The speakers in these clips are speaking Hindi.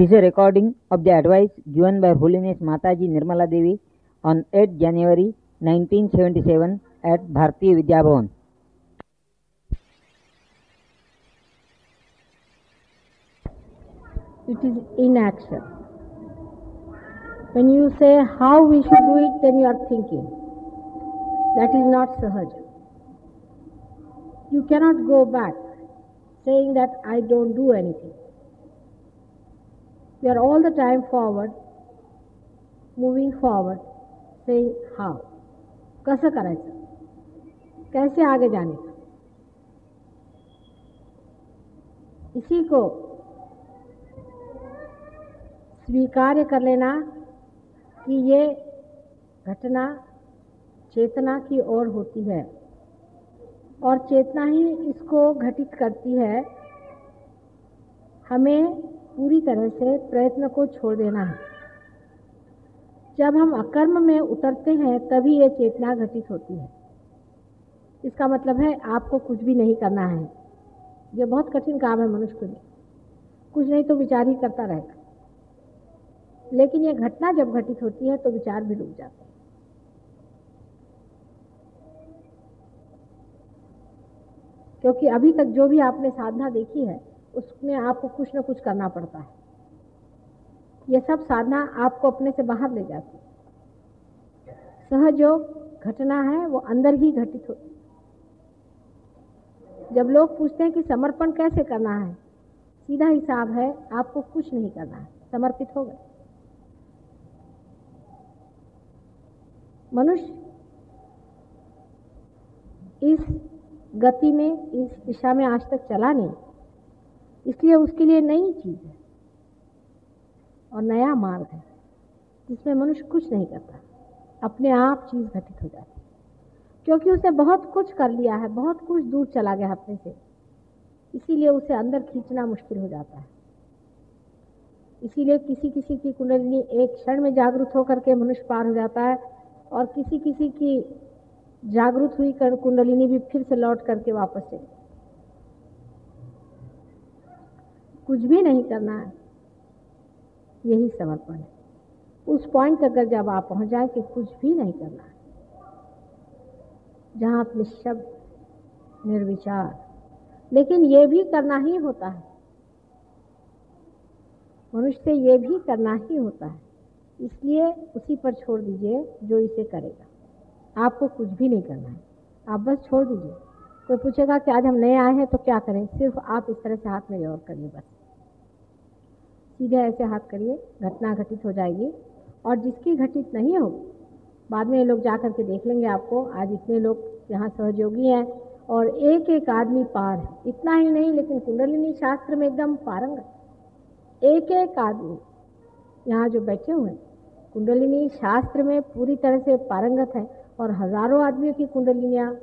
This is a recording of the advice given by Holiness Mataji Nirmala Devi on 8 January 1977 at Bharatiya Vidya Bhavan. it is inaction. When you say how we should do it, then you are thinking. That is not sahaj. You cannot go back saying that I don't do anything. You are all the time forward, moving forward, saying how. कसं करायचं कैसे आगे जाने का इसी को स्वीकार्य कर लेना कि ये घटना चेतना की ओर होती है और चेतना ही इसको घटित करती है हमें पूरी तरह से प्रयत्न को छोड़ देना है। जब हम अकर्म में उतरते हैं, तभी ये चेतना घटित होती है। इसका मतलब है, आपको कुछ भी नहीं करना है। ये बहुत कठिन काम है मनुष्य के लिए। कुछ नहीं तो विचार ही करता रहेगा। लेकिन ये घटना जब घटित होती है तो विचार भी रुक जाते हैं। क्योंकि अभी तक जो भी आपने साधना देखी है उसमें आपको कुछ ना कुछ करना पड़ता है। ये सब साधना आपको अपने से बाहर ले जाती है। सहज जो घटना है, वो अंदर ही घटित होती जब लोग पूछते हैं कि समर्पण कैसे करना है, सीधा हिसाब है, आपको कुछ नहीं करना है, समर्पित हो गए। मनुष्य इस गति में, इस दिशा में आज तक चला नहीं। इसलिए उसके लिए नई चीज़ है और नया मार्ग है, जिसमें मनुष्य कुछ नहीं करता, अपने आप चीज़ घटित हो जाती है। क्योंकि उसने बहुत कुछ कर लिया है, बहुत कुछ दूर चला गया अपने से, इसीलिए उसे अंदर खींचना मुश्किल हो जाता है। इसीलिए किसी किसी की कुंडलिनी एक क्षण में जागरूक होकर के मनुष्य पार हो जाता है और किसी किसी की जागरूक हुई कर कुंडलिनी भी फिर से लौट करके वापस चली कुछ भी नहीं करना है। यही समर्पण है। उस पॉइंट अगर जब आप पहुँच जाए कि कुछ भी नहीं करना है, जहाँ आप निशब्द निर्विचार, लेकिन ये भी करना ही होता है। मनुष्य से ये भी करना ही होता है। इसलिए उसी पर छोड़ दीजिए जो इसे करेगा। आपको कुछ भी नहीं करना है। आप बस छोड़ दीजिए। कोई पूछेगा कि आज हम नए आए हैं तो क्या करें? सिर्फ़ आप इस तरह से हाथ में और करिए बस। सीधे ऐसे हाथ करिए, घटना घटित हो जाएगी। और जिसकी घटित नहीं होगी बाद में ये लोग जा करके देख लेंगे आपको, आज इतने लोग यहाँ सहयोगी हैं और एक एक आदमी पार है। इतना ही नहीं, लेकिन कुंडलिनी शास्त्र में एकदम पारंगत एक एक आदमी यहाँ जो बैठे हुए हैं, कुंडलिनी शास्त्र में पूरी तरह से पारंगत है और हज़ारों आदमियों की कुंडलिनियाँ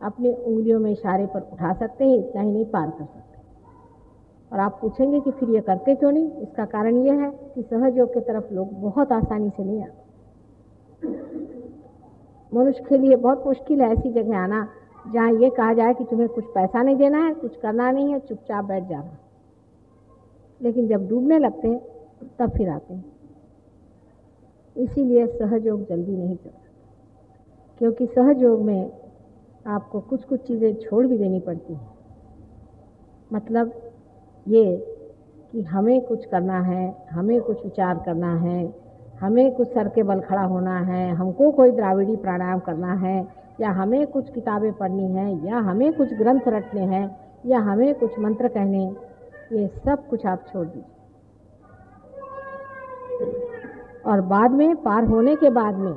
अपने उंगलियों में इशारे पर उठा सकते हैं, इतना ही नहीं पार कर सकते। और आप पूछेंगे कि फिर ये करते क्यों नहीं? इसका कारण ये है कि सहज योग की तरफ़ लोग बहुत आसानी से नहीं आते। मनुष्य के लिए बहुत मुश्किल है ऐसी जगह आना, जहाँ ये कहा जाए कि तुम्हें कुछ पैसा नहीं देना है, कुछ करना नहीं है, चुपचाप बैठ जाना। लेकिन जब डूबने लगते हैं, तब फिर आते हैं। इसीलिए सहयोग जल्दी नहीं चलता। क्योंकि सहयोग में आपको कुछ कुछ चीज़ें छोड़ भी देनी पड़ती हैं। मतलब ये कि हमें कुछ करना है, हमें कुछ विचार करना है, हमें कुछ सर के बल खड़ा होना है, हमको कोई द्राविड़ी प्राणायाम करना है, या हमें कुछ किताबें पढ़नी है, या हमें कुछ ग्रंथ रटने हैं, या हमें कुछ मंत्र कहने, ये सब कुछ आप छोड़ दीजिए। और बाद में, पार होने के बाद में,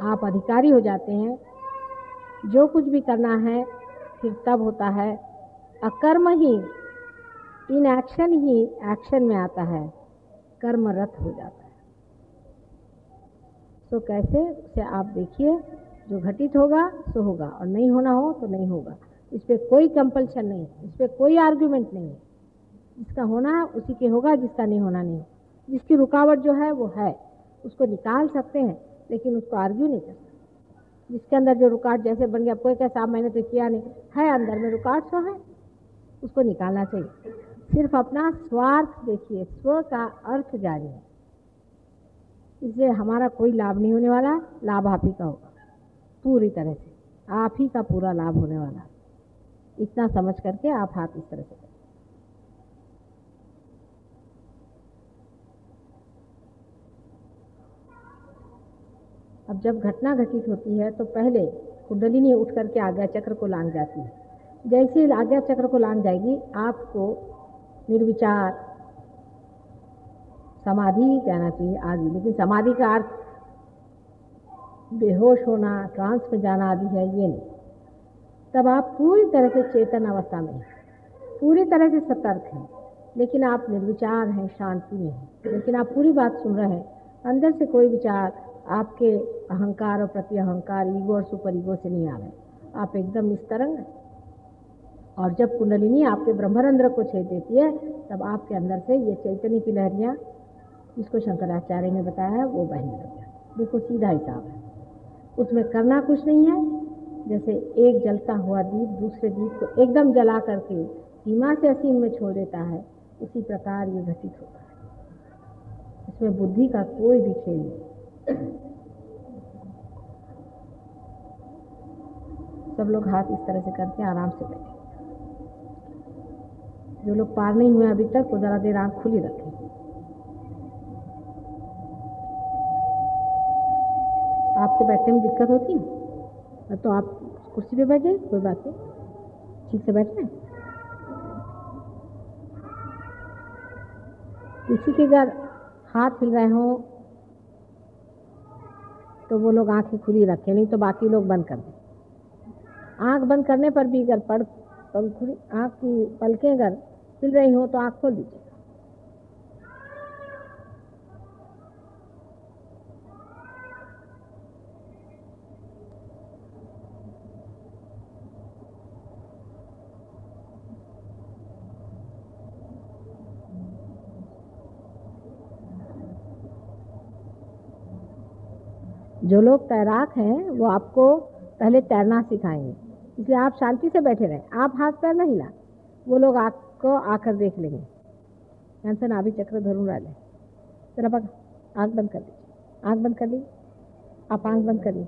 आप अधिकारी हो जाते हैं। जो कुछ भी करना है, फिर तब होता है अकर्म ही, इन एक्शन ही एक्शन में आता है, कर्मरत हो जाता है। तो कैसे? उसे आप देखिए, जो घटित होगा, सो होगा, और नहीं होना हो तो नहीं होगा। इस पर कोई कंपल्शन नहीं, इस पर कोई आर्ग्यूमेंट नहीं। है जिसका होना है उसी के होगा, जिसका नहीं होना नहीं। जिसकी रुकावट जो है, वो है। उसको निकाल सकते हैं, लेकिन उसको आर्ग्यू नहीं कर सकते। जिसके अंदर जो रुकावट जैसे बन गया, कोई कैसा मैंने तो किया नहीं। है, अंदर में रुकावट तो है। उसको निकालना चाहिए। सिर्फ़ अपना स्वार्थ देखिए, स्व का अर्थ जानिए। इससे हमारा कोई लाभ नहीं होने वाला, लाभ आप ही का होगा। पूरी तरह से, आप ही का पूरा लाभ होने वाला। इतना समझ करके आप हाथ इस तरह से अब जब घटना घटित होती है तो पहले कुंडलिनी उठ करके आज्ञा चक्र को लांग जाती है। जैसे आज्ञा चक्र को लांग जाएगी, आपको निर्विचार समाधि ही कहना चाहिए आदि। लेकिन समाधि का अर्थ बेहोश होना ट्रांस में जाना आदि है, ये नहीं। तब आप पूरी तरह से चेतन अवस्था में हैं। पूरी तरह से सतर्क हैं। लेकिन आप निर्विचार हैं, शांति में हैं। लेकिन आप पूरी बात सुन रहे हैं। अंदर से कोई विचार आपके अहंकार और प्रति अहंकार ईगो और सुपर ईगो से नहीं आ रहे। आप एकदम निस्तरंग हैं। और जब कुंडलिनी आपके ब्रह्मरंध्र को छेद देती है, तब आपके अंदर से ये चैतन्य की लहरियाँ, जिसको शंकराचार्य ने बताया है वो बहने लगे बिल्कुल सीधा हिसाब है। उसमें करना कुछ नहीं है। जैसे एक जलता हुआ दीप दूसरे दीप को एकदम जला करके सीमा से असीम में छोड़ देता है, उसी प्रकार ये घटित होता है। इसमें बुद्धि का कोई भी खेल नहीं। सब लोग हाथ इस तरह से करके आराम से बैठे। जो लोग पार नहीं हुए अभी तक, वो ज़रा देर आँख खुली रखें। आपको बैठने में दिक्कत होती है? तो आप कुर्सी पे बैठ जाइए कोई बात नहीं। ठीक से बैठ रहे किसी के अगर हाथ हिल रहे हों तो वो लोग आँखें खुली रखें, नहीं तो बाकी लोग बंद कर दें। आँख बंद करने पर भी अगर पड़ खुली, आँख की पलकें अगर हिल रही हो तो आँख खोल दीजिए। जो लोग तैराक हैं, वो आपको पहले तैरना सिखाएँगे। इसलिए आप शांति से बैठे रहें। आप हाथ पैर नहीं हिला। वो लोग आपको आकर देख लेंगे। से नाभि चक्र धरून डाले जरा पक आँख बंद कर दीजिए। आँख बंद कर ली आप आँख बंद करिए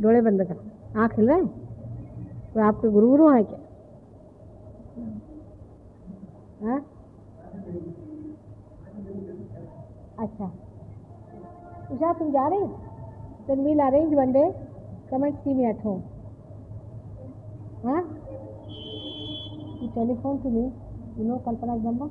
डोळे बंद कर। आँख हिल रहे हैं? तो आपके गुरु गुरु हैं क्या? हाँ? अच्छा। उषा, तुम जा रही then we'll arrange one day come and see me at you telephone to me you know kalpana's number